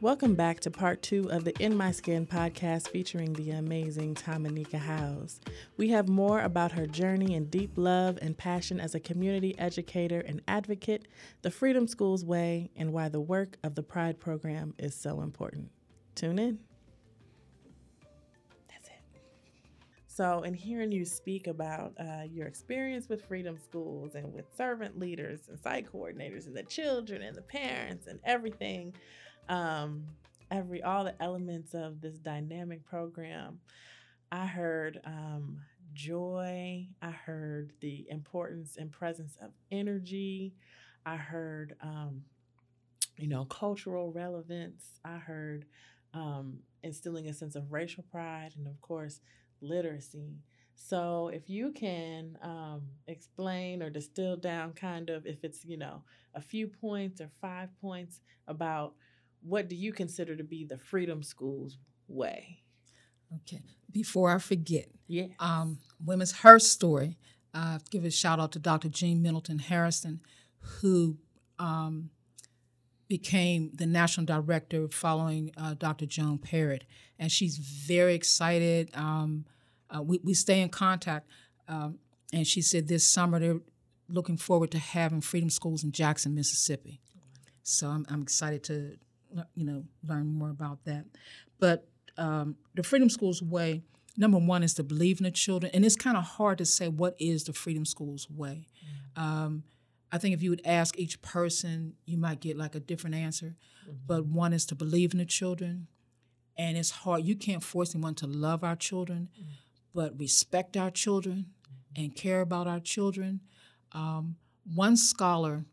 Welcome back to part two of the In My Skin podcast featuring the amazing Tamanika Howze. We have more about her journey and deep love and passion as a community educator and advocate, the Freedom Schools Way, and why the work of the Pride program is so important. Tune in. That's it. So, in hearing you speak about uh, your experience with Freedom Schools and with servant leaders and site coordinators and the children and the parents and everything, um, every all the elements of this dynamic program. I heard um, joy. I heard the importance and presence of energy. I heard, um, you know, cultural relevance. I heard um, instilling a sense of racial pride, and of course, literacy. So, if you can um, explain or distill down, kind of, if it's you know a few points or five points about what do you consider to be the Freedom Schools way? Okay. Before I forget, yeah, um, Women's Her Story. Uh, give a shout out to Dr. Jean Middleton Hairston, who um, became the national director following uh, Dr. Joan Parrott, and she's very excited. Um, uh, we, we stay in contact, um, and she said this summer they're looking forward to having Freedom Schools in Jackson, Mississippi. So I'm, I'm excited to you know, learn more about that. But um, the Freedom Schools way, number one is to believe in the children, and it's kind of hard to say what is the Freedom Schools way. Mm-hmm. Um, I think if you would ask each person, you might get like a different answer. Mm-hmm. But one is to believe in the children, and it's hard. You can't force anyone to love our children, mm-hmm. but respect our children mm-hmm. and care about our children. Um, one scholar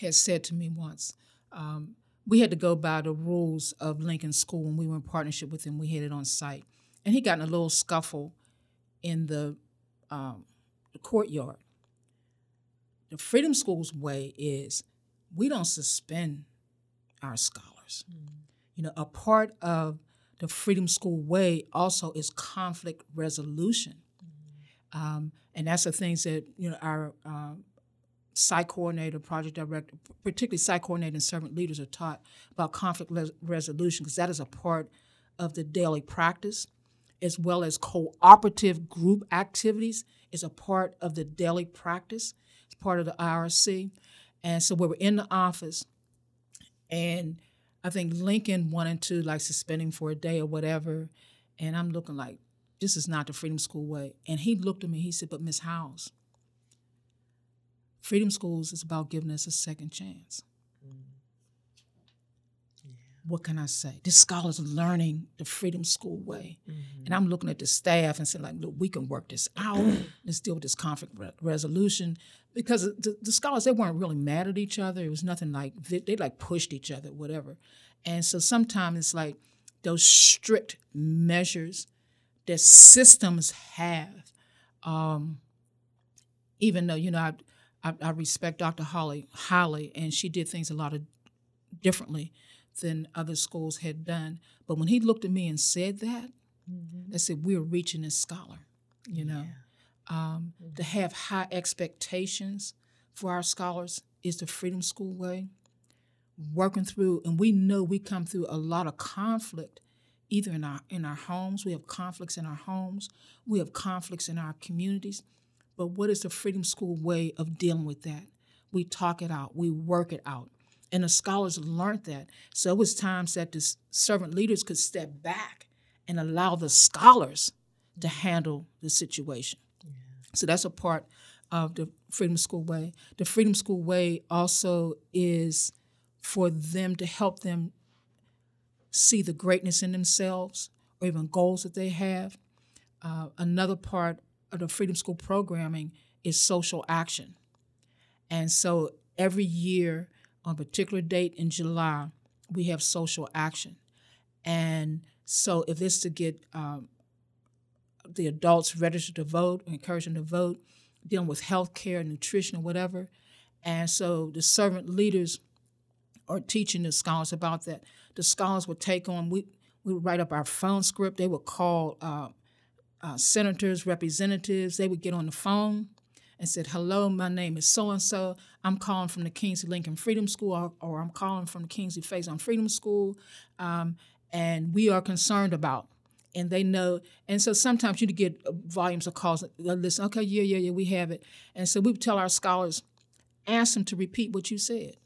has said to me once, um, we had to go by the rules of Lincoln School when we were in partnership with him. We had it on site, and he got in a little scuffle in the, um, the courtyard. The Freedom School's way is we don't suspend our scholars. Mm. You know, a part of the Freedom School way also is conflict resolution. Mm. Um, and that's the things that you know our uh, site coordinator, project director, particularly site coordinator and servant leaders are taught about conflict res- resolution because that is a part of the daily practice, as well as cooperative group activities is a part of the daily practice. It's part of the IRC. And so we were in the office, and I think Lincoln wanted to like suspending for a day or whatever, and I'm looking like, this is not the Freedom School way. And he looked at me, he said, but Miss Howze, Freedom Schools is about giving us a second chance. Mm. Yeah. What can I say? This scholars are learning the Freedom School way. Mm-hmm. And I'm looking at the staff and saying, like, look, we can work this out. Let's deal with this conflict re- resolution. Because the, the, scholars, they weren't really mad at each other. It was nothing like, they, they like pushed each other, whatever. And so sometimes it's like those strict measures that systems have. Um, even though, you know, I, I, I respect Dr. Holly highly, and she did things a lot of differently than other schools had done. But when he looked at me and said that, mm-hmm. I said, We're reaching this scholar, you know. Yeah. Um, mm-hmm. To have high expectations for our scholars is the Freedom School way. Working through, and we know we come through a lot of conflict, either in our in our homes. We have conflicts in our homes. We have conflicts in our communities. But what is the Freedom School way of dealing with that? We talk it out, we work it out. And the scholars learned that. So it was times that the servant leaders could step back and allow the scholars to handle the situation. Yeah. So that's a part of the Freedom School Way. The Freedom School Way also is for them to help them see the greatness in themselves or even goals that they have. Uh, another part the Freedom School programming is social action. And so every year on a particular date in July, we have social action. And so if it's to get um, the adults registered to vote, encourage them to vote, dealing with health care, nutrition, or whatever. And so the servant leaders are teaching the scholars about that. The scholars would take on, we, we would write up our phone script. They would call uh, uh, senators, representatives, they would get on the phone and said, "Hello, my name is so and so. I'm calling from the Kingsley Lincoln Freedom School, or, or I'm calling from the Kingsley Faison Freedom School, um, and we are concerned about. And they know, and so sometimes you get volumes of calls. They listen, okay, yeah, yeah, yeah, we have it. And so we tell our scholars, ask them to repeat what you said,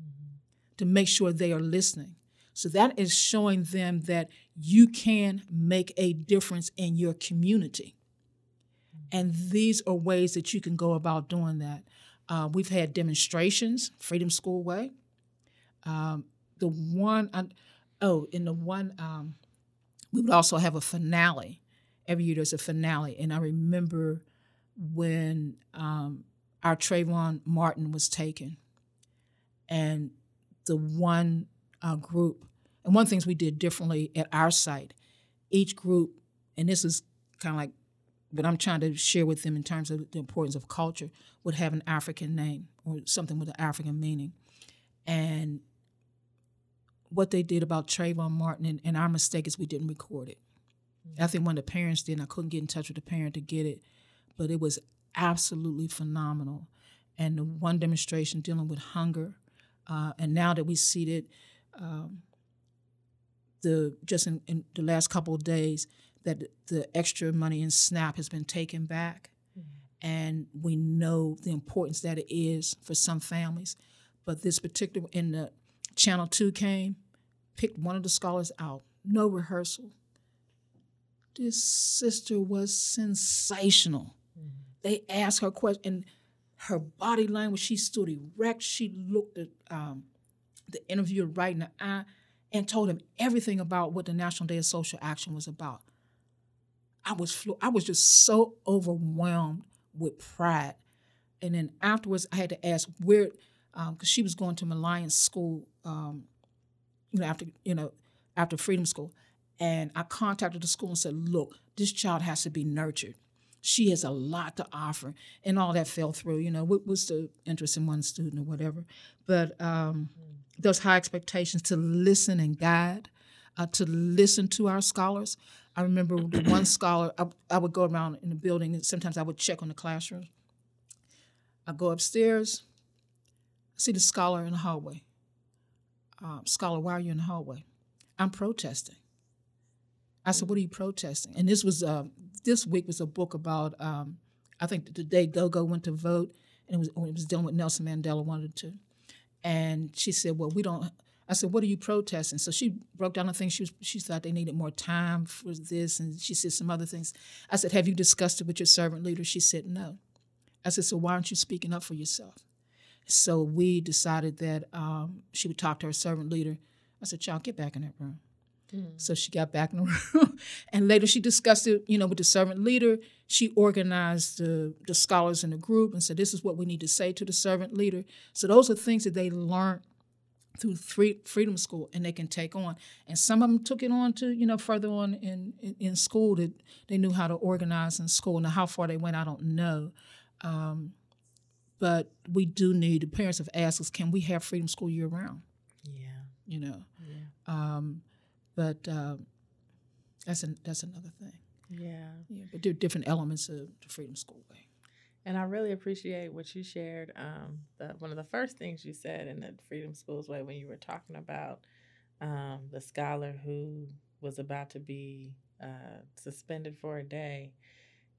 mm-hmm. to make sure they are listening. So that is showing them that you can make a difference in your community. And these are ways that you can go about doing that. Uh, we've had demonstrations, Freedom School Way. Um, the one, uh, oh, in the one, um, we would also have a finale. Every year there's a finale. And I remember when um, our Trayvon Martin was taken, and the one uh, group, and one of the things we did differently at our site, each group, and this is kind of like what I'm trying to share with them in terms of the importance of culture, would have an African name or something with an African meaning. And what they did about Trayvon Martin and, and our mistake is we didn't record it. Mm-hmm. I think one of the parents did, and I couldn't get in touch with the parent to get it, but it was absolutely phenomenal. And the one demonstration dealing with hunger, uh, and now that we see that um, the just in, in, the last couple of days that the extra money in SNAP has been taken back, mm-hmm. and we know the importance that it is for some families. But this particular in the Channel Two came, picked one of the scholars out, no rehearsal. This sister was sensational. Mm-hmm. They asked her question, and her body language, she stood erect. She looked at um, the interviewer right in the eye and told him everything about what the National Day of Social Action was about. I was flu- I was just so overwhelmed with pride. And then afterwards, I had to ask where, because um, she was going to Milliones school, um, you know, after you know, after Freedom School, and I contacted the school and said, "Look, this child has to be nurtured. She has a lot to offer." And all that fell through. You know, what was the interest in one student or whatever? But um, mm-hmm. Those high expectations to listen and guide, uh, to listen to our scholars. I remember one scholar, I, I, would go around in the building and sometimes I would check on the classroom. I go upstairs, see the scholar in the hallway. Uh, scholar, why are you in the hallway? I'm protesting. I said, what are you protesting? And this was, uh, this week was a book about, um, I think the day Gogo went to vote, and it was, it was dealing with Nelson Mandela wanted to. And she said, well, we don't, I said, "What are you protesting?" So she broke down the things she was, she thought they needed more time for this, and she said some other things. I said, "Have you discussed it with your servant leader?" She said, "No." I said, "So why aren't you speaking up for yourself?" So we decided that um, she would talk to her servant leader. I said, "Child, get back in that room." Mm. So she got back in the room, and later she discussed it, you know, with the servant leader. She organized the the scholars in the group and said, "This is what we need to say to the servant leader." So those are things that they learned through free, Freedom School, and they can take on. And some of them took it on to you know further on in in, in school that they knew how to organize in school. Now how far they went, I don't know. Um, but we do need. The parents have asked us, can we have Freedom School year round? Yeah. You know. Yeah. Um, but uh, that's an, that's another thing. Yeah. Yeah. But are different elements of the Freedom School way. And I really appreciate what you shared. Um, the, one of the first things you said in the Freedom Schools Way when you were talking about um, the scholar who was about to be uh, suspended for a day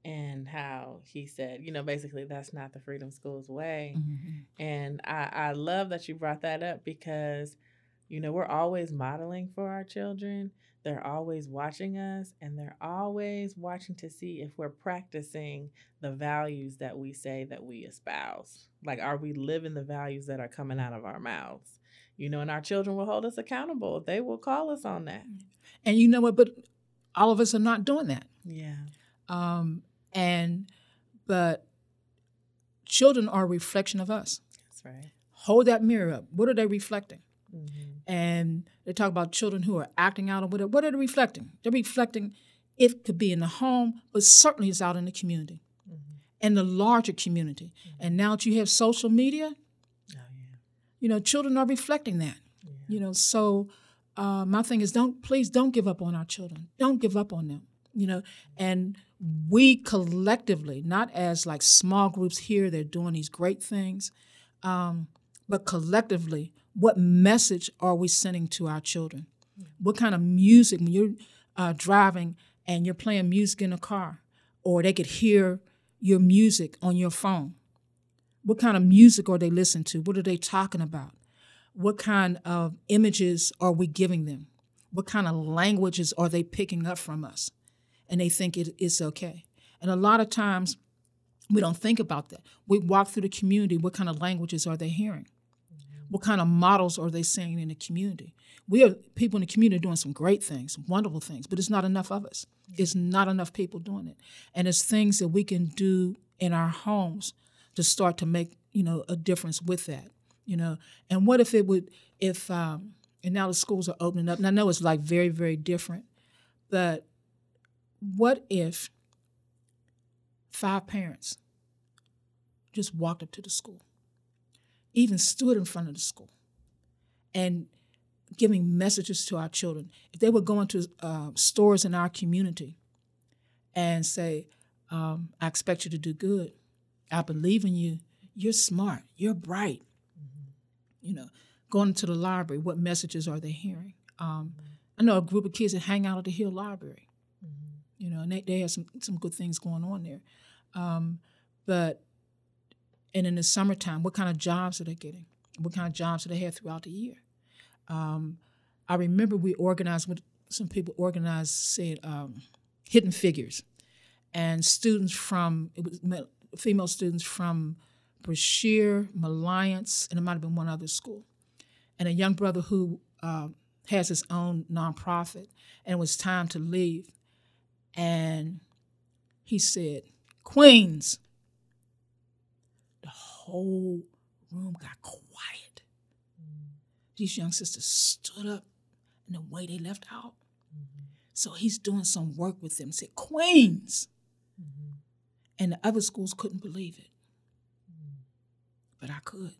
and how he said, you know, basically that's not the Freedom Schools way. Mm-hmm. And I, I love that you brought that up because, you know, we're always modeling for our children. They're always watching us and they're always watching to see if we're practicing the values that we say that we espouse. Like, are we living the values that are coming out of our mouths? You know, and our children will hold us accountable. They will call us on that. And you know what? But all of us are not doing that. Yeah. Um, and, but children are a reflection of us. That's right. Hold that mirror up. What are they reflecting? Mm-hmm. And they talk about children who are acting out or whatever. What are they reflecting? They're reflecting it could be in the home, but certainly it's out in the community, mm-hmm. and the larger community. Mm-hmm. And now that you have social media, oh, yeah. you know, children are reflecting that. Yeah. You know, so uh, my thing is, don't please don't give up on our children. Don't give up on them. You know, and we collectively, not as like small groups here, they're doing these great things, Um, but collectively, what message are we sending to our children? What kind of music, when you're uh, driving and you're playing music in a car, or they could hear your music on your phone? What kind of music are they listening to? What are they talking about? What kind of images are we giving them? What kind of languages are they picking up from us? And they think it, it's okay. And a lot of times, we don't think about that. We walk through the community. What kind of languages are they hearing? What kind of models are they seeing in the community? We are people in the community doing some great things, wonderful things, but it's not enough of us. It's not enough people doing it. And it's things that we can do in our homes to start to make, you know, a difference with that. You know, and what if it would if um and now the schools are opening up, and I know it's like very, very different, but what if five parents just walked up to the school, even stood in front of the school, and giving messages to our children. If they were going to uh, stores in our community and say, um, I expect you to do good, I believe in you, you're smart, you're bright. Mm-hmm. You know, going to the library, what messages are they hearing? Um, I know a group of kids that hang out at the Hill Library, mm-hmm. you know, and they, they have some, some good things going on there. Um, but, and in the summertime, what kind of jobs are they getting? What kind of jobs do they have throughout the year? Um, I remember we organized, with some people organized, said um, Hidden Figures. And students from, it was female students from Brashear, Milliones, and it might have been one other school. And a young brother who uh, has his own nonprofit, and it was time to leave. And he said, Queens. Whole room got quiet. Mm-hmm. These young sisters stood up and the way they left out. Mm-hmm. So he's doing some work with them. Said, Queens. Mm-hmm. And the other schools couldn't believe it. But I could.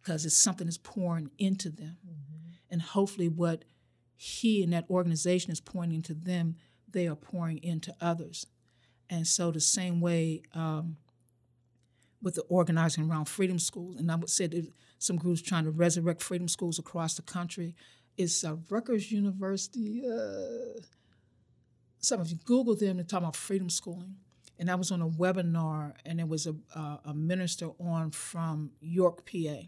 Because it's something that's pouring into them. And hopefully, what he and that organization is pointing to them, they are pouring into others. And so the same way um, with the organizing around freedom schools, and I would say that some groups trying to resurrect freedom schools across the country. It's uh, Rutgers University. Uh, some of you Google them, they're talking about freedom schooling. And I was on a webinar, and there was a, uh, a minister on from York, PA.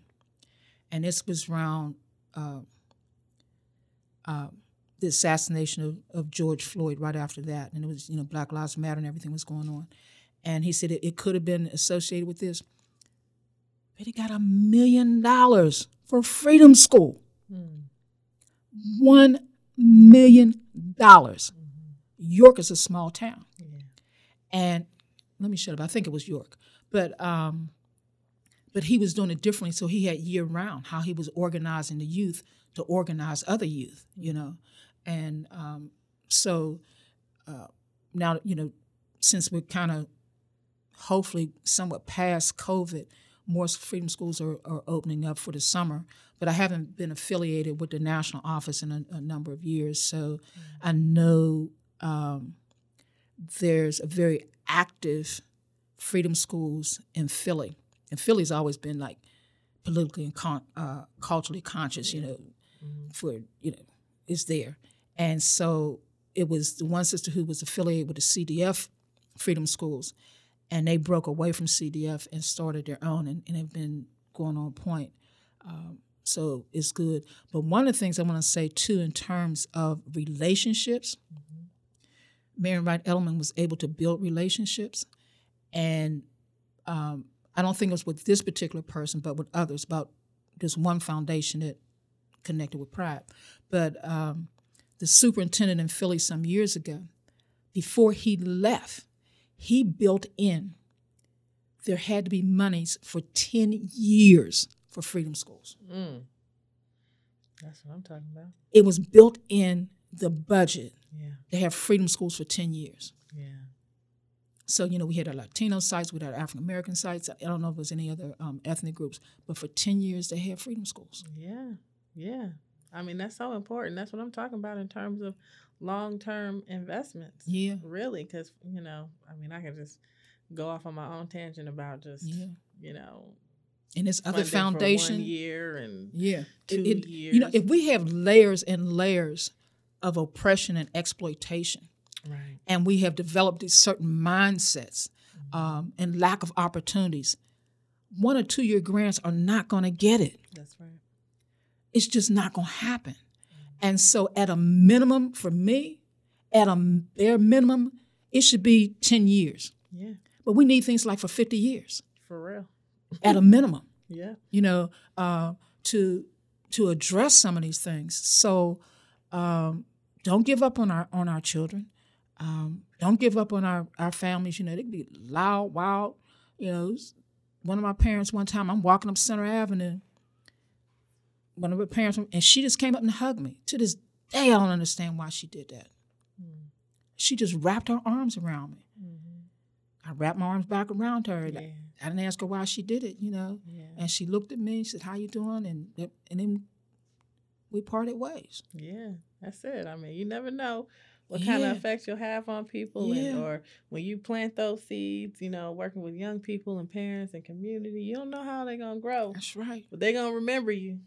And this was around uh, uh, the assassination of, of George Floyd right after that. And it was, you know, Black Lives Matter and everything was going on. And he said it, it could have been associated with this. But he got a million dollars for Freedom School. Hmm. One million dollars. Mm-hmm. York is a small town. Yeah. And let me shut up. I think it was York. But um, but he was doing it differently. So he had year round how he was organizing the youth to organize other youth, you know. And um, so uh, now, you know, since we're kind of hopefully somewhat past COVID, more freedom schools are, are, opening up for the summer. But I haven't been affiliated with the national office in a, a number of years, so mm-hmm. I know um, there's a very active freedom schools in Philly, and Philly's always been like politically and con- uh, culturally conscious, you know, mm-hmm. for you know, is there. And so it was the one sister who was affiliated with the CDF Freedom Schools, and they broke away from CDF and started their own, and, and have been going on point. Um, so it's good. But one of the things I want to say too, in terms of relationships, mm-hmm. Wright Edelman was able to build relationships, and um, I don't think it was with this particular person, but with others. About this one foundation that connected with Pride, but um, the superintendent in Philly some years ago, before he left, he built in there had to be monies for 10 years for freedom schools. Mm. That's what I'm talking about. It was built in the budget yeah. to have freedom schools for 10 years. Yeah. So, you know, we had our Latino sites, we had our African American sites. I don't know if it was any other um, ethnic groups, but for 10 years they had freedom schools. Yeah. Yeah. I mean, that's so important. That's what I'm talking about in terms of long term investments. Yeah. Really, because, you know, I mean, I could just go off on my own tangent about just, yeah. you know, and this other foundation year and yeah two it, it, years. you know if we have layers and layers of oppression and exploitation right and we have developed these certain mindsets um, and lack of opportunities one or two year grants are not going to get it that's right it's just not going to happen and so at a minimum for me at a bare minimum it should be 10 years yeah but we need things like for 50 years for real at a minimum yeah you know, uh, to to address some of these things. So um, don't give up on our on our children. Um, don't give up on our, our families. You know, they can be loud, wild. You know, one of my parents one time, I'm walking up Center Avenue. One of her parents, and she just came up and hugged me. To this day, I don't understand why she did that. Mm. She just wrapped her arms around me. Mm-hmm. I wrapped my arms back around her. yeah I didn't ask her why she did it, you know. yeah And she looked at me and said, "How you doing?" And and then we parted ways. Yeah, that's it. I mean, you never know what kind Yeah. of effects you'll have on people, Yeah. and or when you plant those seeds. You know, working with young people and parents and community, you don't know how they're gonna grow, That's right. but they're gonna remember you.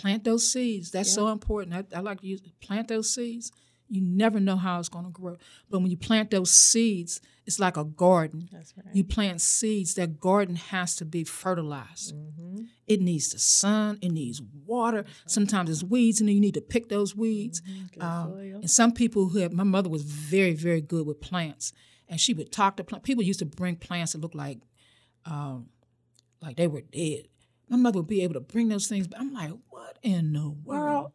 Plant those seeds. That's Yeah. so important. I, I like to use plant those seeds. You never know how it's going to grow, but when you plant those seeds, it's like a garden. That's right. You plant seeds. That garden has to be fertilized. mm-hmm. It needs the sun. It needs water. Sometimes it's weeds, and you need to pick those weeds. Good Um. And some people who have, my mother was very, very good with plants, and she would talk to plants. People used to bring plants that looked like, um, like they were dead. My mother would be able to bring those things. But I'm like, what in the world?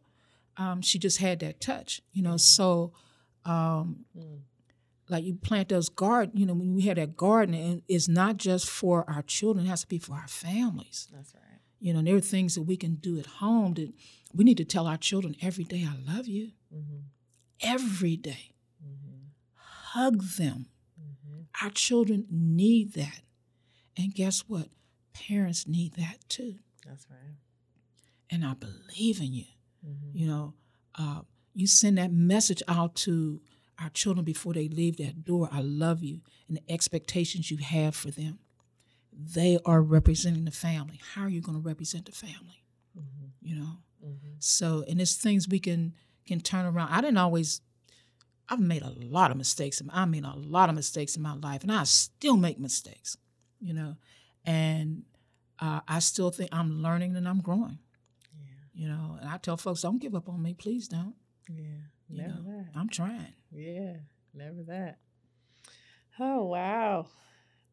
Um, she just had that touch, you know. So, um, Mm. like you plant those garden, you know, when we have that garden, and it's not just for our children; it has to be for our families. That's right. You know, there are things that we can do at home that we need to tell our children every day, "I love you." Mm-hmm. Every day, Mm-hmm. hug them. Mm-hmm. Our children need that. And guess what? Parents need that too. That's right. And I believe in you. Mm-hmm. You know, uh, you send that message out to our children before they leave that door I love you and the expectations you have for them. They are representing the family. How are you going to represent the family? Mm-hmm. You know? Mm-hmm. So, and it's things we can can turn around. I didn't always. I've made a lot of mistakes. I mean, a lot of mistakes in my life, and I still make mistakes. You know, and uh, I still think I'm learning and I'm growing. Yeah. You know, and I tell folks, don't give up on me, please don't. Yeah. You Never know, that. I'm trying. Yeah, never that. Oh wow.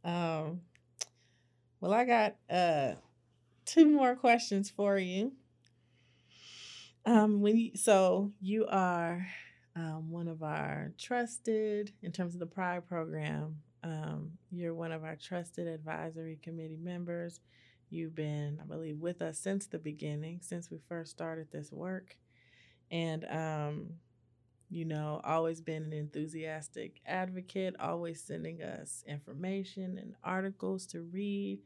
Um well I got uh two more questions for you. Um when you so you are um, one of our trusted in terms of the Pride program. Um, you're one of our trusted advisory committee members. You've been, I believe, with us since the beginning, since we first started this work. And um, you know, always been an enthusiastic advocate, always sending us information and articles to read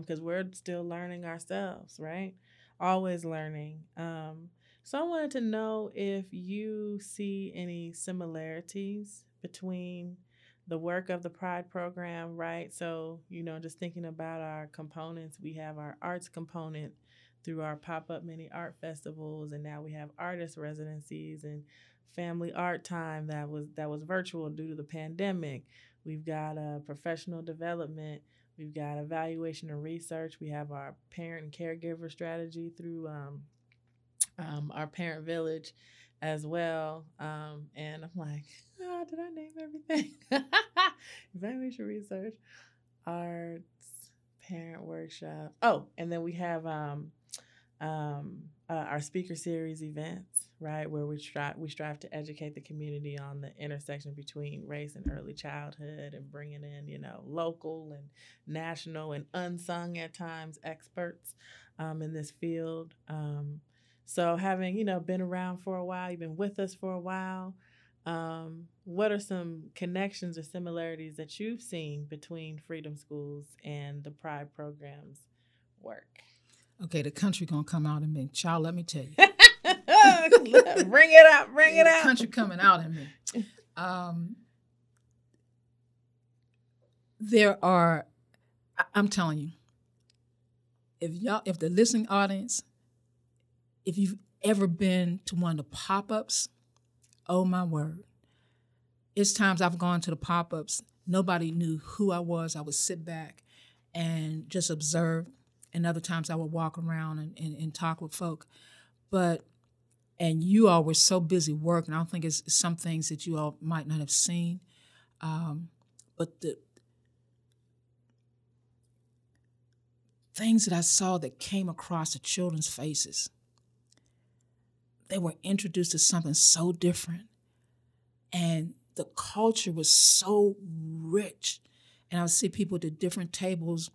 because we're still learning ourselves, right? Always learning. Um, so I wanted to know if you see any similarities between the work of the Pride program, right? So, you know, just thinking about our components, we have our arts component through our pop up mini art festivals, and now we have artist residencies and family art time that was that was virtual due to the pandemic. We've got uh, professional development. We've got evaluation and research. We have our parent and caregiver strategy through um, um, our parent village as well. Um, and I'm like, ah, did I name everything? evaluation research, arts, parent workshop. Oh, and then we have um, um, uh, our speaker series events, right, where we strive we strive to educate the community on the intersection between race and early childhood, and bringing in you know local and national and unsung at times experts um, in this field. Um, so having you know been around for a while, you've been with us for a while. Um, what are some connections or similarities that you've seen between Freedom Schools and the Pride program's work? Okay, the country gonna come out in me, child. Let me tell you, bring it out, bring it the out. country coming out in me. Um, there are, I- I'm telling you, if y'all, if the listening audience, if you've ever been to one of the pop ups, oh my word. It's times I've gone to the pop ups, nobody knew who I was. I would sit back and just observe. And other times I would walk around and, and, and talk with folk. But, and you all were so busy working. I don't think it's some things that you all might not have seen. Um, but the, things that I saw that came across the children's faces. They were introduced to something so different. And the culture was so rich. And I would see people at different tables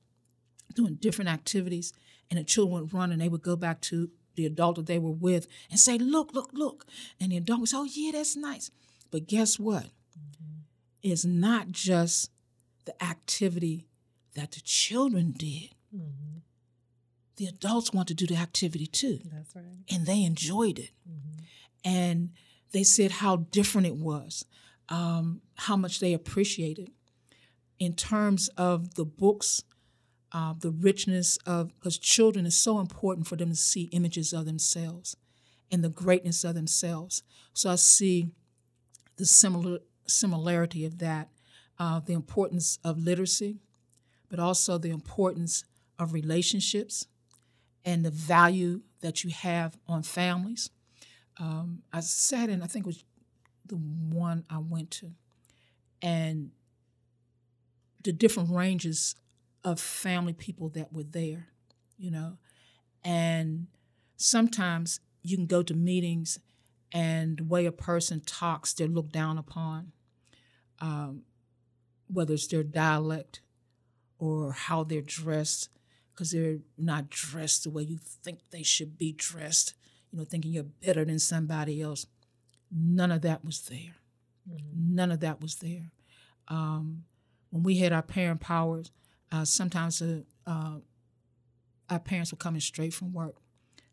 doing different activities, and the children would run and they would go back to the adult that they were with and say, Look, look, look. And the adult would say, Oh, yeah, that's nice. But guess what? Mm-hmm. It's not just the activity that the children did, Mm-hmm. The adults want to do the activity too. That's right. And they enjoyed it. Mm-hmm. And they said how different it was, um, how much they appreciated in terms of the books, uh, the richness of, because children is so important for them to see images of themselves and the greatness of themselves. So I see the similar similarity of that, uh, the importance of literacy, but also the importance of relationships and the value that you have on families. Um, I sat in, I think it was the one I went to, and the different ranges of family people that were there, you know. And sometimes you can go to meetings and the way a person talks, they're looked down upon, um, whether it's their dialect or how they're dressed because they're not dressed the way you think they should be dressed, you know, thinking you're better than somebody else. None of that was there. Mm-hmm. None of that was there. Um, when we had our parent powers, uh, sometimes uh, uh, our parents were coming straight from work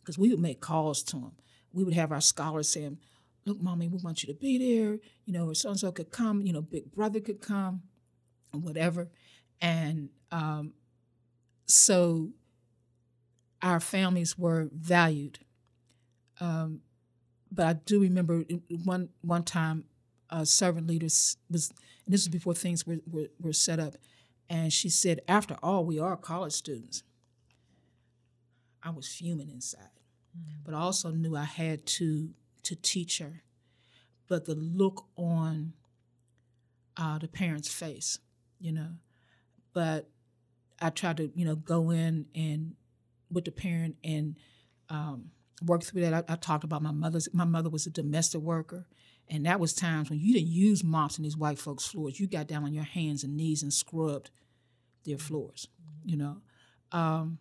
because we would make calls to them. We would have our scholars saying, Look, mommy, we want you to be there, you know, or so and so could come, you know, big brother could come, or whatever. And um, so our families were valued. Um, but I do remember one one time a servant leader was, and this was before things were, were, were set up, and she said, "After all, we are college students." I was fuming inside, mm-hmm. but I also knew I had to to teach her. But the look on uh, the parent's face, you know, but I try to, you know, go in and with the parent and um, work through that. I, I, talked about my mother's. My mother was a domestic worker, and that was times when you didn't use mops in these white folks' floors. You got down on your hands and knees and scrubbed their floors. You know, um,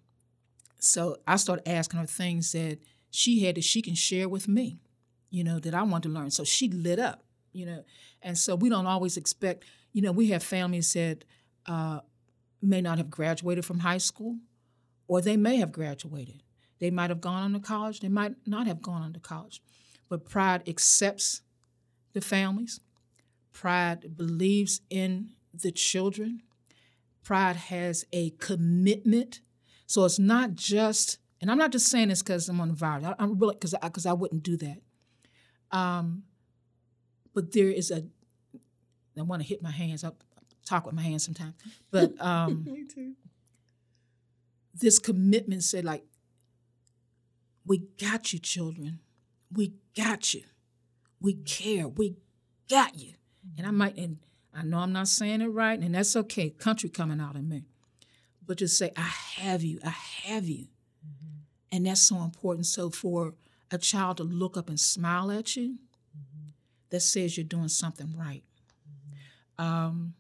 so I started asking her things that she had that she can share with me. You know, that I want to learn. So she lit up. You know, and so we don't always expect. You know, we have families that. Uh, may not have graduated from high school, or they may have graduated. They might have gone on to college, they might not have gone on to college. But pride accepts the families, pride believes in the children, pride has a commitment. So it's not just, and I'm not just saying this because I'm on the virus. I, am really because I, cause I wouldn't do that. Um, but there is a. I want to hit my hands up talk with my hands sometimes. But um, me too. This commitment said, like, we got you, children. We got you. We care. We got you. And I might, and I know I'm not saying it right, and that's okay. Country coming out of me. But just say, I have you. I have you. Mm-hmm. And that's so important. So for a child to look up and smile at you, mm-hmm. that says you're doing something right. Mm-hmm. Um,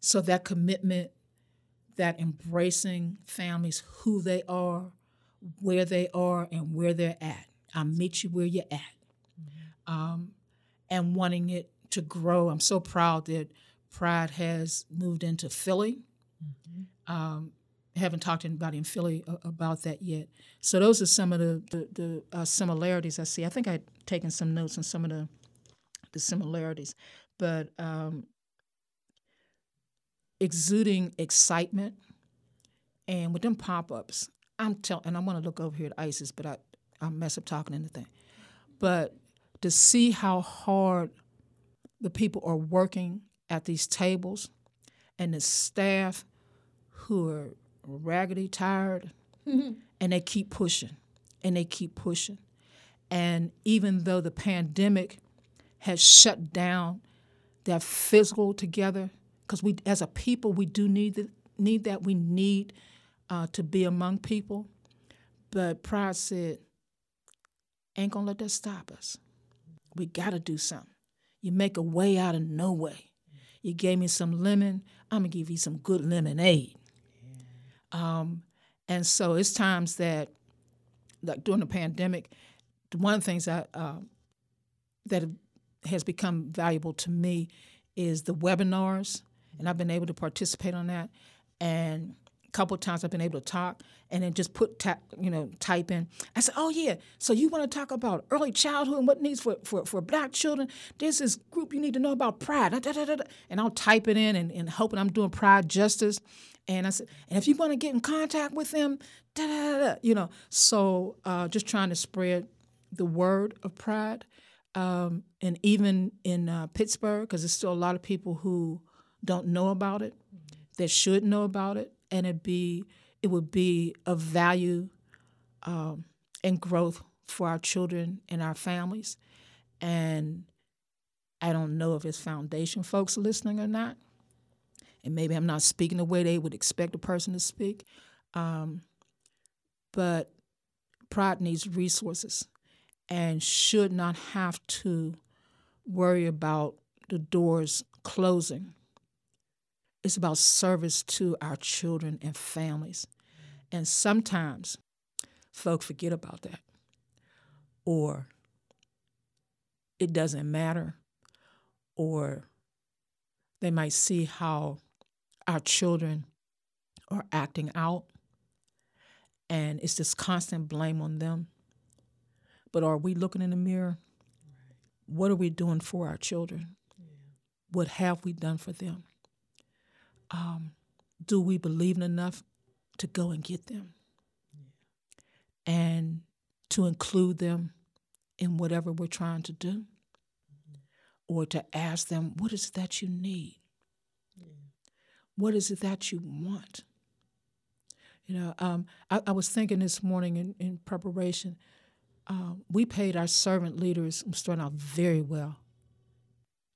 so that commitment, that embracing families who they are, where they are, and where they're at. I'll meet you where you're at. Mm-hmm. Um, and wanting it to grow. I'm so proud that Pride has moved into Philly. Mm-hmm. Um, haven't talked to anybody in Philly about that yet. So those are some of the, the, the uh, similarities I see. I think I'd taken some notes on some of the the similarities, but um, exuding excitement. And with them pop ups, I'm telling, and I'm gonna look over here at ISIS, but I I mess up talking anything. But to see how hard the people are working at these tables, and the staff who are raggedy tired, and they keep pushing, and they keep pushing, and even though the pandemic has shut down that physical together, because we as a people we do need the, need that we need uh, to be among people. But Pride said, ain't gonna let that stop us. We gotta do something. You make a way out of no way. You gave me some lemon, I'm gonna give you some good lemonade. Um, and so it's times that, like during the pandemic, one of the things that uh, that has become valuable to me is the webinars, and I've been able to participate on that. And a couple of times I've been able to talk, and then just put tap, you know, type in. I said, "Oh yeah, so you want to talk about early childhood and what needs for for, for Black children? There's this group you need to know about Pride." Da, da, da, and I'll type it in and, and hoping I'm doing Pride justice. And I said, and if you want to get in contact with them, you know, so uh, just trying to spread the word of Pride. Um, and even in uh, Pittsburgh, because there's still a lot of people who don't know about it, that should know about it, and it be it would be of value um, and growth for our children and our families. And I don't know if it's foundation folks listening or not, and maybe I'm not speaking the way they would expect a person to speak, um, but Pride needs resources and should not have to worry about the doors closing. It's about service to our children and families. And sometimes folk forget about that. Or it doesn't matter. Or they might see how our children are acting out. And it's this constant blame on them. But are we looking in the mirror? What are we doing for our children? What have we done for them? Um, do we believe in enough to go and get them? And to include them in whatever we're trying to do? Or to ask them, what is it that you need? What is it that you want? You know, um, I, I was thinking this morning in, in preparation uh, we paid our servant leaders starting out very well.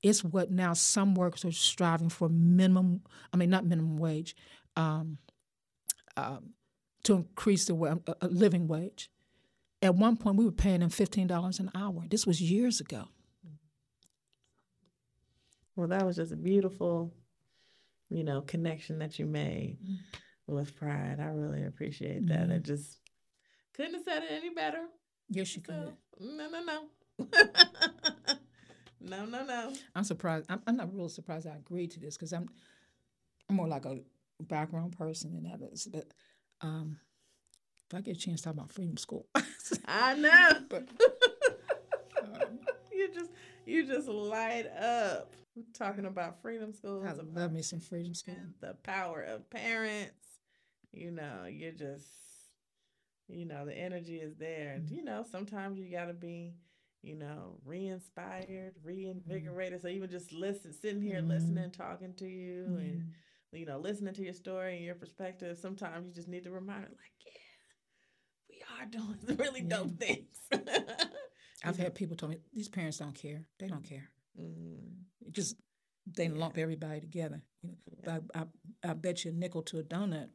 It's what now some workers are striving for minimum, I mean, not minimum wage, um, um, to increase the uh, uh, living wage. At one point, we were paying them $15 an hour. This was years ago. Well, that was just a beautiful, you know, connection that you made mm-hmm. with Pride. I really appreciate that. Mm-hmm. It just couldn't have said it any better. Yes, you could. No, no, no. no, no, no. I'm surprised. I'm, I'm not real surprised I agreed to this because I'm, I'm more like a background person than others. But um, if I get a chance to talk about Freedom School, I know. but um, you just you just light up talking about Freedom School. I love me some Freedom School. The power of parents. You know, you're just you know the energy is there mm-hmm. you know sometimes you got to be you know re-inspired mm-hmm. reinvigorated mm-hmm. so even just listen sitting here mm-hmm. listening talking to you mm-hmm. and you know listening to your story and your perspective sometimes you just need to remind like yeah we are doing some really yeah. dope things i've had people tell me these parents don't care they don't care mm-hmm. just they yeah. lump everybody together you know, yeah. I, I, I bet you a nickel to a donut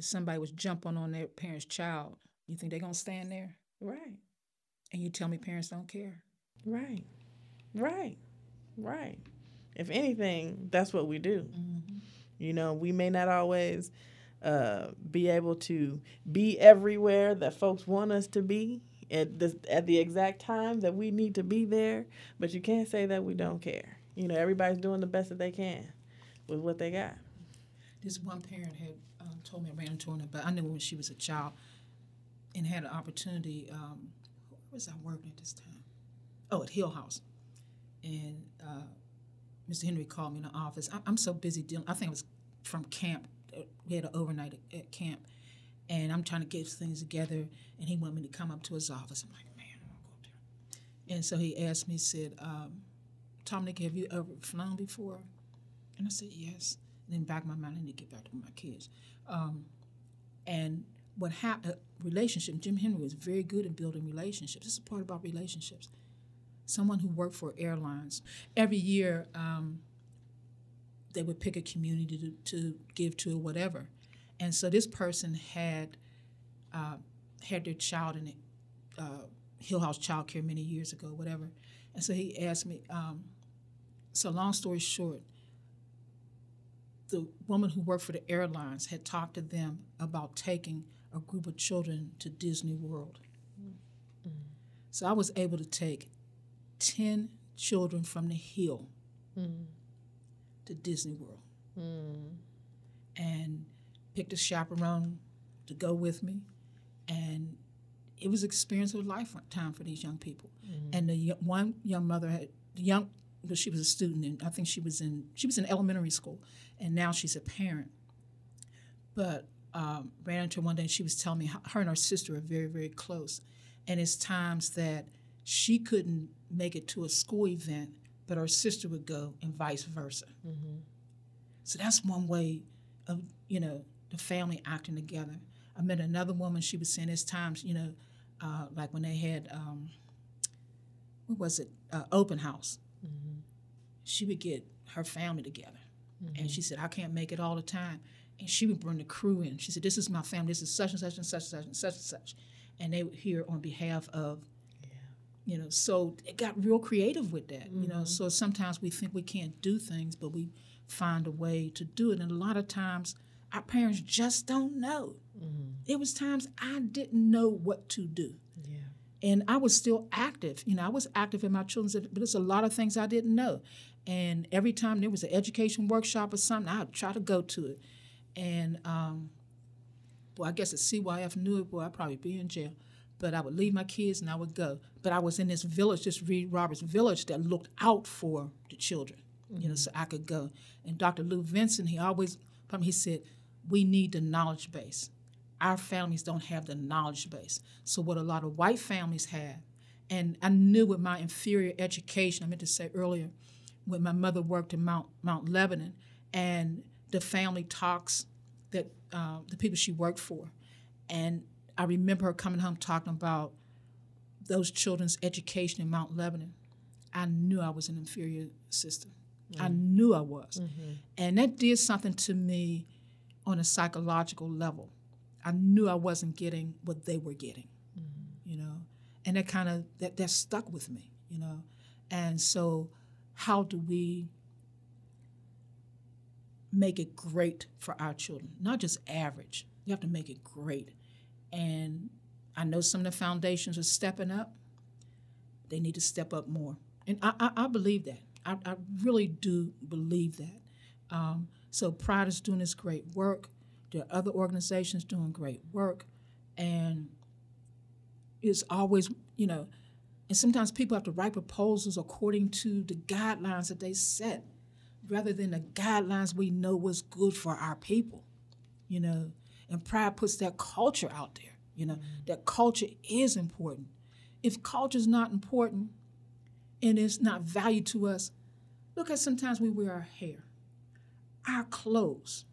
if somebody was jumping on their parent's child, you think they're gonna stand there? Right. And you tell me parents don't care. Right. Right. Right. If anything, that's what we do. Mm-hmm. You know, we may not always uh, be able to be everywhere that folks want us to be at the at the exact time that we need to be there, but you can't say that we don't care. You know, everybody's doing the best that they can with what they got. This one parent had told me I ran into her, but I knew when she was a child and had an opportunity. Um, where was I working at this time? Oh, at Hill House. And uh, Mr. Henry called me in the office. I, am so busy dealing. I think it was from camp. We had an overnight at, at camp, and I'm trying to get things together, and he wanted me to come up to his office. I'm like, man, I'm gonna go up there. And so he asked me, said, um, Dominic, have you ever flown before? And I said, yes. And then back my mind, I need to get back to my kids. Um, and what happened, relationship, Jim Henry was very good at building relationships. This is part about relationships. Someone who worked for airlines. Every year, um, they would pick a community to, to give to or whatever. And so this person had uh, had their child in uh, Hill House Child Care many years ago, whatever. And so he asked me, um, so long story short, the woman who worked for the airlines had talked to them about taking a group of children to Disney World. Mm-hmm. So I was able to take 10 children from the Hill mm-hmm. to Disney World. Mm-hmm. And picked a chaperone to go with me. And it was an experience of a lifetime for these young people. Mm-hmm. And the one young mother had the young, but she was a student, and I think she was in she was in elementary school, and now she's a parent. But um, ran into her one day, and she was telling me how her and her sister are very very close, and it's times that she couldn't make it to a school event, but her sister would go, and vice versa. Mm-hmm. So that's one way of you know the family acting together. I met another woman. She was saying it's times, you know, uh, like when they had, um, what was it, uh, open house. Mm-hmm. She would get her family together, mm-hmm. and she said, "I can't make it all the time." And she would bring the crew in. She said, "This is my family. This is such and such and such and such and such and such," and they would hear on behalf of you know so it got real creative with that mm-hmm. you know mm-hmm. so sometimes we think we can't do things but we find a way to do it and a lot of times our parents just don't know. Mm-hmm. It was times I didn't know what to do. Yeah. And I was still active. You know, I was active in my children's, but there's a lot of things I didn't know. And every time there was an education workshop or something, I'd try to go to it. And, um, well, I guess if CYF knew it, boy, I'd probably be in jail. But I would leave my kids and I would go. But I was in this village, this Reed Roberts village, that looked out for the children, mm-hmm. you know, mm-hmm. so I could go. And Dr. Lou Vincent, he always, he said, we need the knowledge base. Our families don't have the knowledge base. So, what a lot of white families have, and I knew with my inferior education, I meant to say earlier, when my mother worked in Mount, Mount Lebanon, and the family talks that uh, the people she worked for. And I remember her coming home talking about those children's education in Mount Lebanon. I knew I was an inferior system. Mm. I knew I was. Mm-hmm. And that did something to me on a psychological level. I knew I wasn't getting what they were getting, mm-hmm. you know, and that kind of that that stuck with me, you know, and so how do we make it great for our children? Not just average. You have to make it great, and I know some of the foundations are stepping up. They need to step up more, and I, I, I believe that. I, I, really do believe that. Um, so Pride is doing this great work. There are other organizations doing great work. And it's always, you know, and sometimes people have to write proposals according to the guidelines that they set rather than the guidelines we know was good for our people, you know. And Pride puts that culture out there, you know, mm-hmm. that culture is important. If culture is not important and it's not valued to us, look at sometimes we wear our hair our clothes,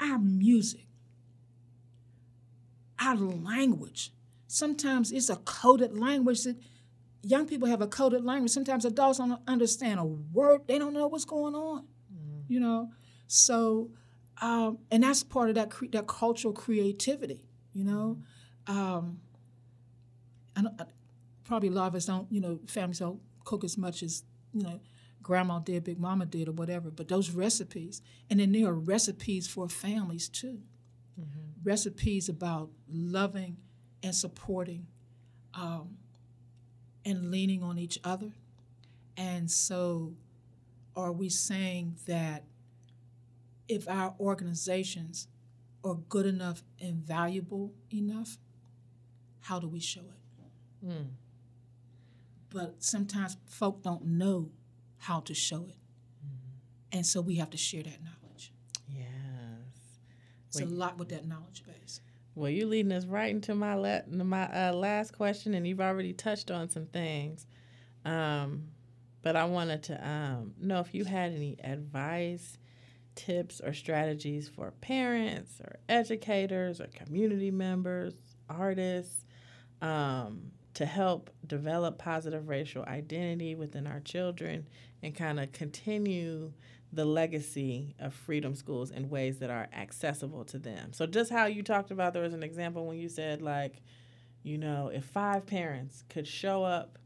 our music, our language. Sometimes it's a coded language that young people have a coded language. Sometimes adults don't understand a word, they don't know what's going on, mm. you know? So, um, and that's part of that, cre- that cultural creativity, you know? Um, and probably a lot of us don't, you know, families don't cook as much as, you know, grandma did, big mama did, or whatever. But those recipes, and then there are recipes for families too. Mm-hmm. Recipes about loving and supporting um, and leaning on each other. And so, are we saying that if our organizations are good enough and valuable enough, how do we show it? Mm. But sometimes folk don't know how to show it. Mm-hmm. And so we have to share that knowledge. Yes. It's Wait. a lot with that knowledge base. Well, you're leading us right into my la- my uh, last question, and you've already touched on some things. Um, but I wanted to um, know if you had any advice, tips, or strategies for parents or educators or community members, artists, um, to help develop positive racial identity within our children and kind of continue the legacy of freedom schools in ways that are accessible to them. So just how you talked about there was an example when you said like, you know, if five parents could show up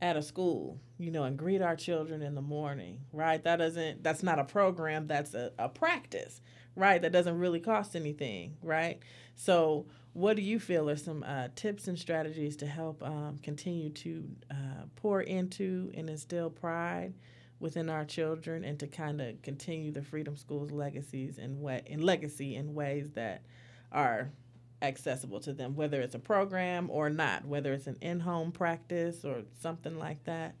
at a school, you know, and greet our children in the morning, right? That doesn't that's not a program, that's a, a practice, right? That doesn't really cost anything, right? So what do you feel are some uh, tips and strategies to help um, continue to uh, pour into and instill pride within our children and to kind of continue the Freedom Schools legacies and way and legacy in ways that are accessible to them, whether it's a program or not, whether it's an in-home practice or something like that.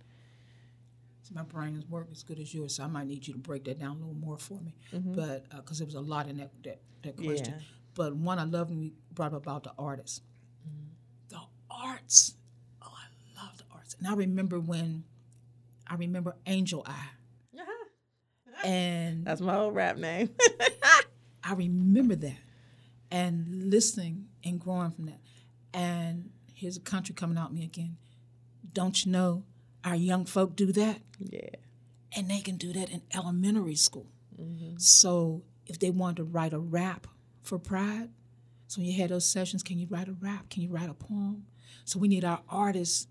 So my brain is working as good as yours, so I might need you to break that down a little more for me. Mm-hmm. But because uh, there was a lot in that that, that question. Yeah. But one I love when you brought up about the artists. Mm-hmm. The arts. Oh, I love the arts. And I remember when I remember Angel Eye. and that's my old rap name. I remember that and listening and growing from that. And here's a country coming out me again. Don't you know our young folk do that? Yeah. And they can do that in elementary school. Mm-hmm. So if they want to write a rap for pride, so when you had those sessions, can you write a rap? Can you write a poem? So we need our artists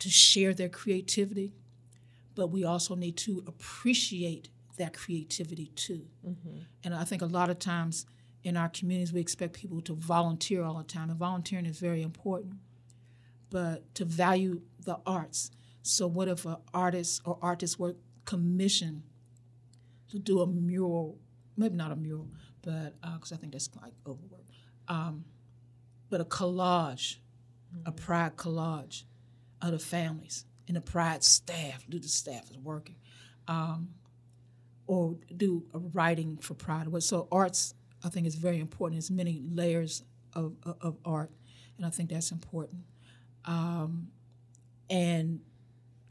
to share their creativity but we also need to appreciate that creativity too. Mm-hmm. And I think a lot of times in our communities, we expect people to volunteer all the time, and volunteering is very important, but to value the arts. So, what if an artist or artists were commissioned to do a mural? Maybe not a mural, but because uh, I think that's like overwork. Um, but a collage, mm-hmm. a pride collage of the families and the pride staff, do the staff is working, um, or do a writing for pride. So arts, I think, is very important. There's many layers of, of, of art, and I think that's important. Um, and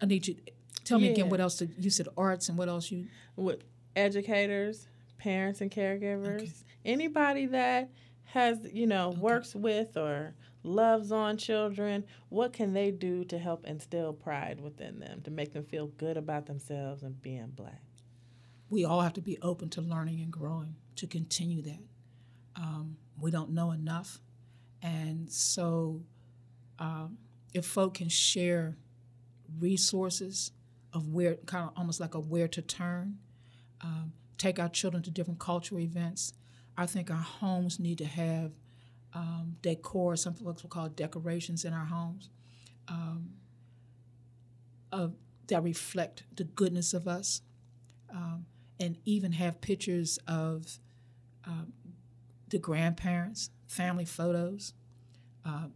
I need you tell me yeah. again what else did, you said arts and what else you with educators, parents and caregivers, okay. anybody that has you know okay. works with or loves on children, what can they do to help instill pride within them, to make them feel good about themselves and being black? We all have to be open to learning and growing to continue that. Um, we don't know enough. And so, um, if folk can share resources of where, kind of almost like a where to turn, um, take our children to different cultural events, I think our homes need to have um, decor, some folks will call it decorations in our homes, um, of, that reflect the goodness of us, um, and even have pictures of um, the grandparents, family photos, uh,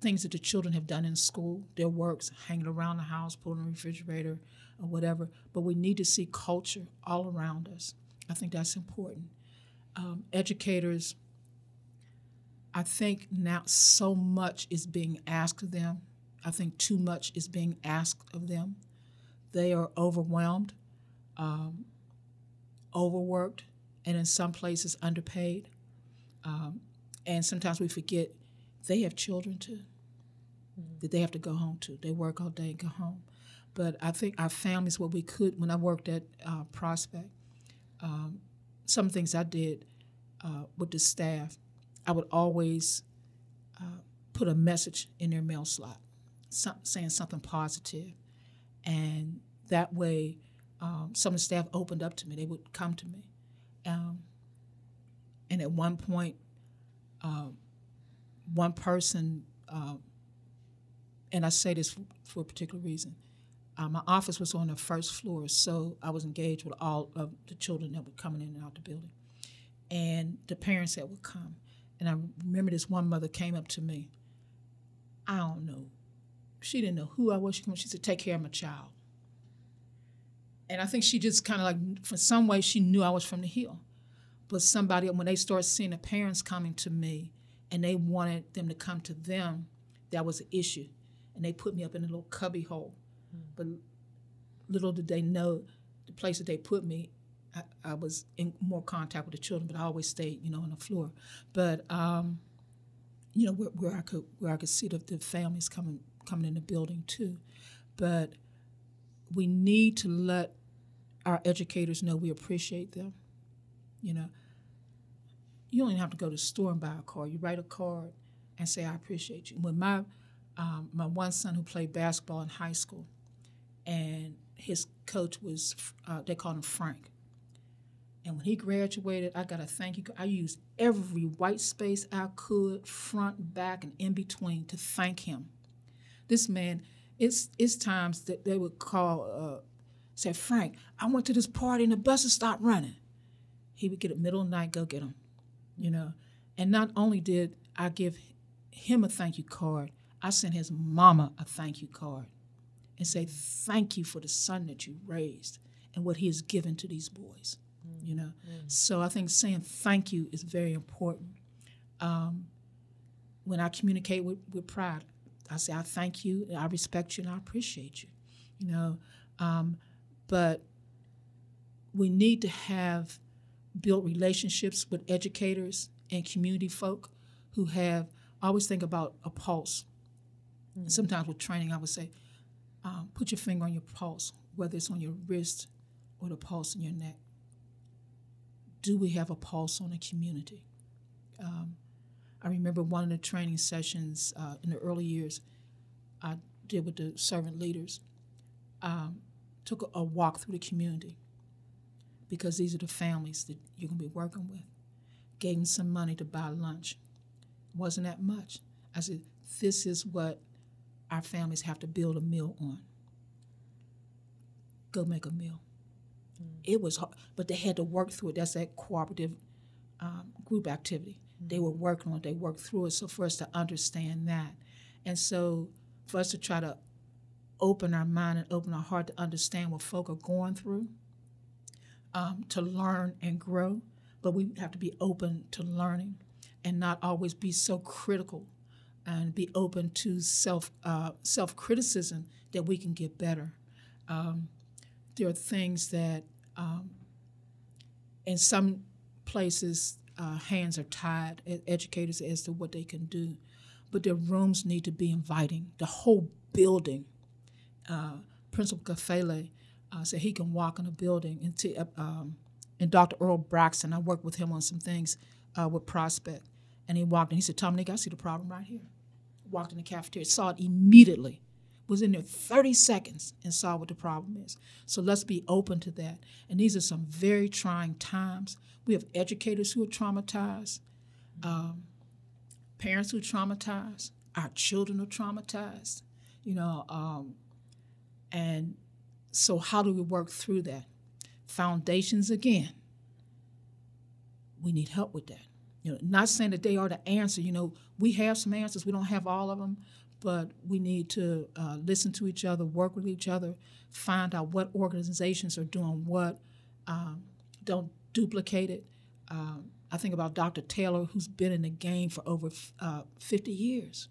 things that the children have done in school, their works hanging around the house, put in the refrigerator, or whatever. But we need to see culture all around us. I think that's important. Um, educators I think now so much is being asked of them. I think too much is being asked of them. They are overwhelmed, um, overworked, and in some places underpaid. Um, and sometimes we forget they have children too mm-hmm. that they have to go home to. They work all day and go home. But I think our families, what we could, when I worked at uh, Prospect, um, some things I did uh, with the staff I would always uh, put a message in their mail slot, some, saying something positive, and that way, um, some of the staff opened up to me. They would come to me, um, and at one point, uh, one person, uh, and I say this for, for a particular reason. Uh, my office was on the first floor, so I was engaged with all of the children that were coming in and out the building, and the parents that would come. And I remember this one mother came up to me. I don't know. She didn't know who I was. She came. She said, "Take care of my child." And I think she just kind of like, for some way, she knew I was from the hill. But somebody, when they started seeing the parents coming to me and they wanted them to come to them, that was an issue. And they put me up in a little cubby hole. Mm. But little did they know the place that they put me, I, I, was in more contact with the children, but I always stayed, you know, on the floor. But um, you know, where, where, I could where I could see the, the families coming coming in the building too. But we need to let our educators know we appreciate them. You know, you don't even have to go to the store and buy a card. You write a card and say, "I appreciate you." When my um, my one son who played basketball in high school, and his coach was uh, they called him Frank. And when he graduated, I got a thank you. I used every white space I could, front, back, and in between, to thank him. This man, it's it's times that they would call, uh, say, Frank, I went to this party and the buses stopped running. He would get a middle of the night, go get them, you know. And not only did I give him a thank you card, I sent his mama a thank you card and say, Thank you for the son that you raised and what he has given to these boys. You know? Mm. So I think saying thank you is very important. Um, when I communicate with, with pride, I say, I thank you, I respect you, and I appreciate you. You know, um, but we need to have built relationships with educators and community folk who have I always think about a pulse. Mm. Sometimes with training, I would say, um, put your finger on your pulse, whether it's on your wrist or the pulse in your neck. Do we have a pulse on the community? Um, I remember one of the training sessions uh, in the early years I did with the servant leaders. Um, took a, a walk through the community because these are the families that you're going to be working with. Gave them some money to buy lunch. Wasn't that much. I said, this is what our families have to build a meal on. Go make a meal. It was hard, but they had to work through it. That's that cooperative um, group activity. They were working on it, they worked through it. So for us to understand that. And so for us to try to open our mind and open our heart to understand what folk are going through, um, to learn and grow, but we have to be open to learning and not always be so critical and be open to self uh, self criticism that we can get better. Um, there are things that um, in some places uh, hands are tied educators as to what they can do, but their rooms need to be inviting. The whole building. Uh, Principal Kafele uh, said he can walk in a building and, t- uh, um, and Dr. Earl Braxton, I worked with him on some things uh, with Prospect. And he walked in. He said, Dominique, I see the problem right here. Walked in the cafeteria, saw it immediately. Was in there 30 seconds and saw what the problem is. So let's be open to that. And these are some very trying times. We have educators who are traumatized, um, parents who are traumatized, our children are traumatized, you know. Um, and so, how do we work through that? Foundations again. We need help with that. You know, not saying that they are the answer. You know, we have some answers. We don't have all of them, but we need to uh, listen to each other, work with each other, find out what organizations are doing what. Um, don't duplicate it. Um, I think about Dr. Taylor, who's been in the game for over uh, 50 years.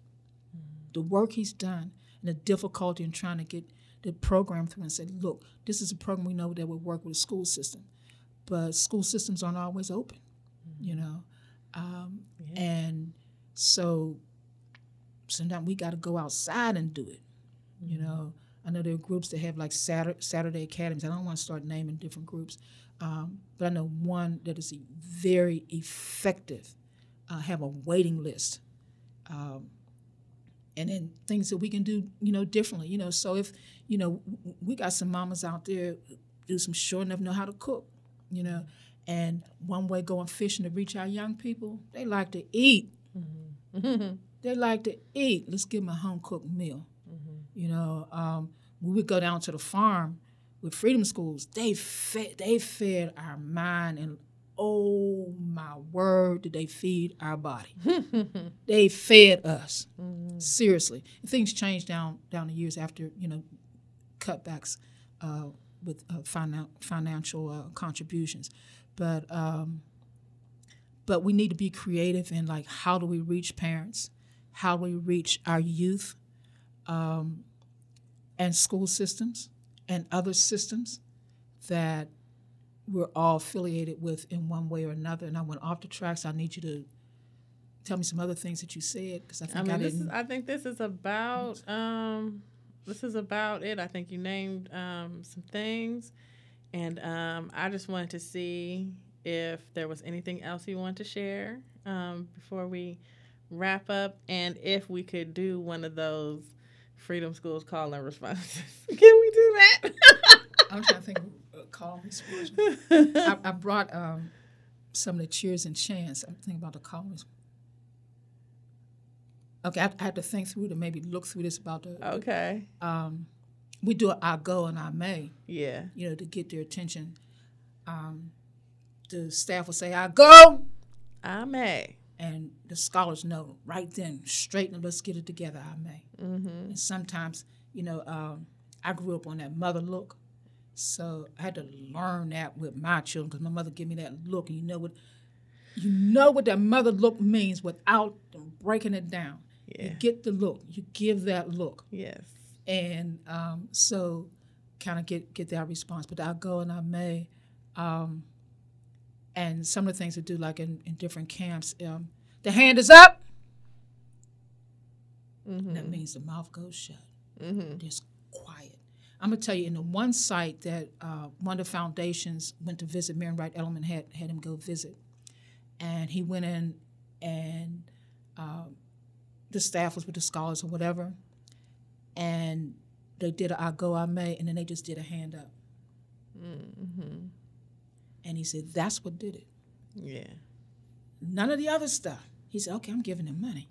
Mm-hmm. The work he's done and the difficulty in trying to get the program through and say, look, this is a program we know that will work with the school system, but school systems aren't always open, mm-hmm. you know. Um, yeah. And so sometimes we got to go outside and do it. Mm-hmm. You know, I know there are groups that have like Saturday, Saturday academies. I don't want to start naming different groups, um, but I know one that is very effective. Uh, have a waiting list, um, and then things that we can do, you know, differently. You know, so if you know, we got some mamas out there do some sure enough know how to cook. You know, and one way going fishing to reach our young people, they like to eat. Mm-hmm. they like to eat. Let's give them a home cooked meal. Mm-hmm. You know, um, when we go down to the farm with freedom schools, they fed they fed our mind and oh my word, did they feed our body? they fed us mm-hmm. seriously. And things changed down down the years after you know cutbacks uh, with uh, finan- financial uh, contributions. But um, but we need to be creative in like how do we reach parents, how we reach our youth, um, and school systems and other systems that we're all affiliated with in one way or another. And I went off the tracks. I need you to tell me some other things that you said because I think I, mean, I this didn't. is, I think this is about um, this is about it. I think you named um, some things, and um, I just wanted to see if there was anything else you want to share um, before we wrap up, and if we could do one of those Freedom Schools call and responses. Can we do that? I'm trying to think. Uh, call and I, I brought um, some of the cheers and chants. I'm thinking about the callers. Okay, I, I have to think through to maybe look through this about the. Okay. Um, we do I go and I may. Yeah. You know, to get their attention. Um, the staff will say, I go. I may. And the scholars know right then, straighten it, let's get it together, I may. Mm-hmm. And sometimes, you know, um, I grew up on that mother look. So I had to learn that with my children because my mother gave me that look, and you know what, you know what that mother look means without breaking it down. Yeah. You get the look, you give that look, Yes. and um, so kind of get get that response. But I go and I may, um, and some of the things I do, like in, in different camps, um, the hand is up. Mm-hmm. That means the mouth goes shut. Mm-hmm. Just quiet. I'm gonna tell you, in the one site that uh, one of the foundations went to visit, Marian Wright Edelman had had him go visit, and he went in, and um, the staff was with the scholars or whatever, and they did a I go I may, and then they just did a hand up, Mm-hmm. And he said that's what did it. Yeah. None of the other stuff. He said, okay, I'm giving them money.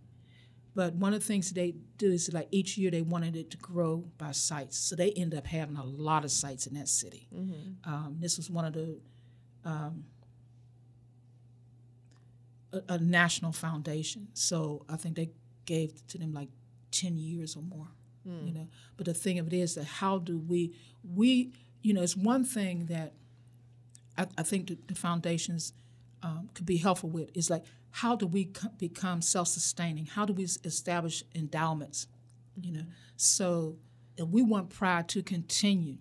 But one of the things they do is like each year they wanted it to grow by sites. So they end up having a lot of sites in that city. Mm-hmm. Um, this was one of the um, a, a national foundation. So I think they gave to them like ten years or more. Mm. You know, but the thing of it is that how do we we you know it's one thing that I, I think the, the foundations um, could be helpful with is like how do we co- become self-sustaining? How do we establish endowments? You know, so if we want pride to continue,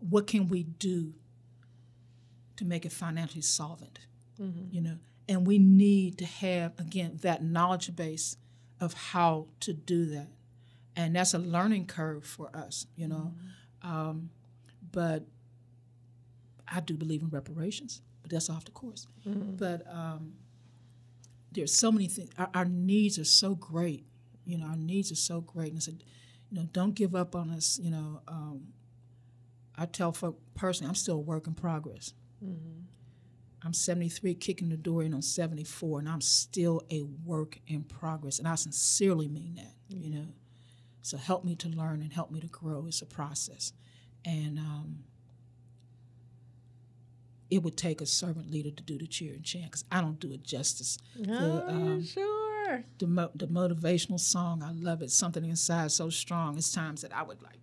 what can we do to make it financially solvent? Mm-hmm. You know, and we need to have again that knowledge base of how to do that, and that's a learning curve for us. You know, um, but I do believe in reparations, but that's off the course. Mm-hmm. But um, there's so many things. Our, our needs are so great. You know, our needs are so great. And I said, you know, don't give up on us. You know, um, I tell folk personally, I'm still a work in progress. Mm-hmm. I'm 73, kicking the door in on 74, and I'm still a work in progress. And I sincerely mean that, you know. So help me to learn and help me to grow. It's a process. And um, it would take a servant leader to do the cheer and chant because I don't do it justice. Oh, um, sure. The, mo- the motivational song, I love it. Something inside so strong. It's times that I would like,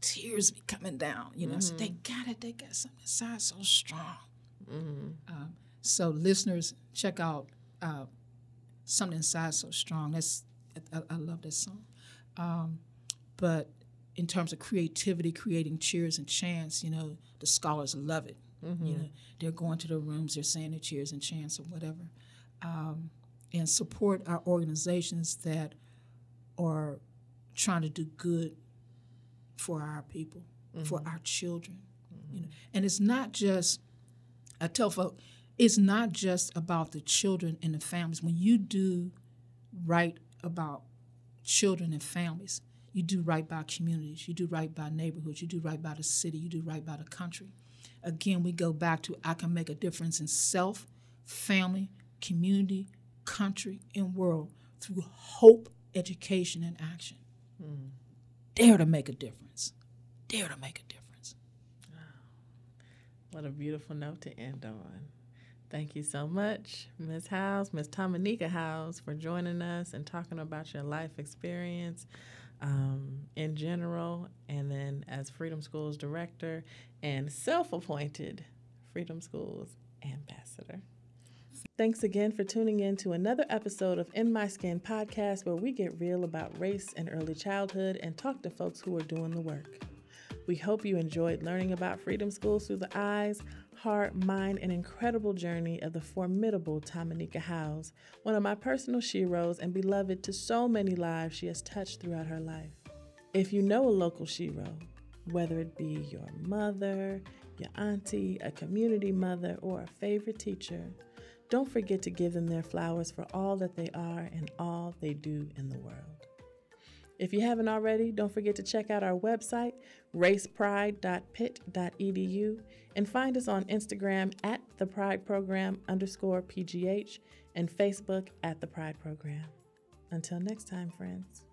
tears be coming down. You know, so they got it. They got something inside so strong. Mm-hmm. Um, so listeners, check out uh, something inside so strong. That's I, I love that song. Um, but in terms of creativity, creating cheers and chants, you know, the scholars love it. Mm-hmm. You know, they're going to the rooms, they're saying their cheers and chants or whatever, um, and support our organizations that are trying to do good for our people, for our children. You know, and it's not just I tell folks, it's not just about the children and the families. When you do right about children and families, you do right by communities, you do right by neighborhoods, you do right by the city, you do right by the country. Again, we go back to I can make a difference in self, family, community, country, and world through hope, education, and action. Hmm. Dare to make a difference. Dare to make a difference. What a beautiful note to end on. Thank you so much, Ms. Howze, Ms. Tamanika Howze, for joining us and talking about your life experience um, in general, and then as Freedom Schools Director and self appointed Freedom Schools Ambassador. Thanks again for tuning in to another episode of In My Skin podcast, where we get real about race and early childhood and talk to folks who are doing the work. We hope you enjoyed learning about Freedom Schools through the eyes, heart, mind, and incredible journey of the formidable Tamanika Howze, one of my personal sheroes and beloved to so many lives she has touched throughout her life. If you know a local shero, whether it be your mother, your auntie, a community mother, or a favorite teacher, don't forget to give them their flowers for all that they are and all they do in the world. If you haven't already, don't forget to check out our website, racepride.pitt.edu, and find us on Instagram at the Pride Program underscore PGH and Facebook at the Pride Program. Until next time, friends.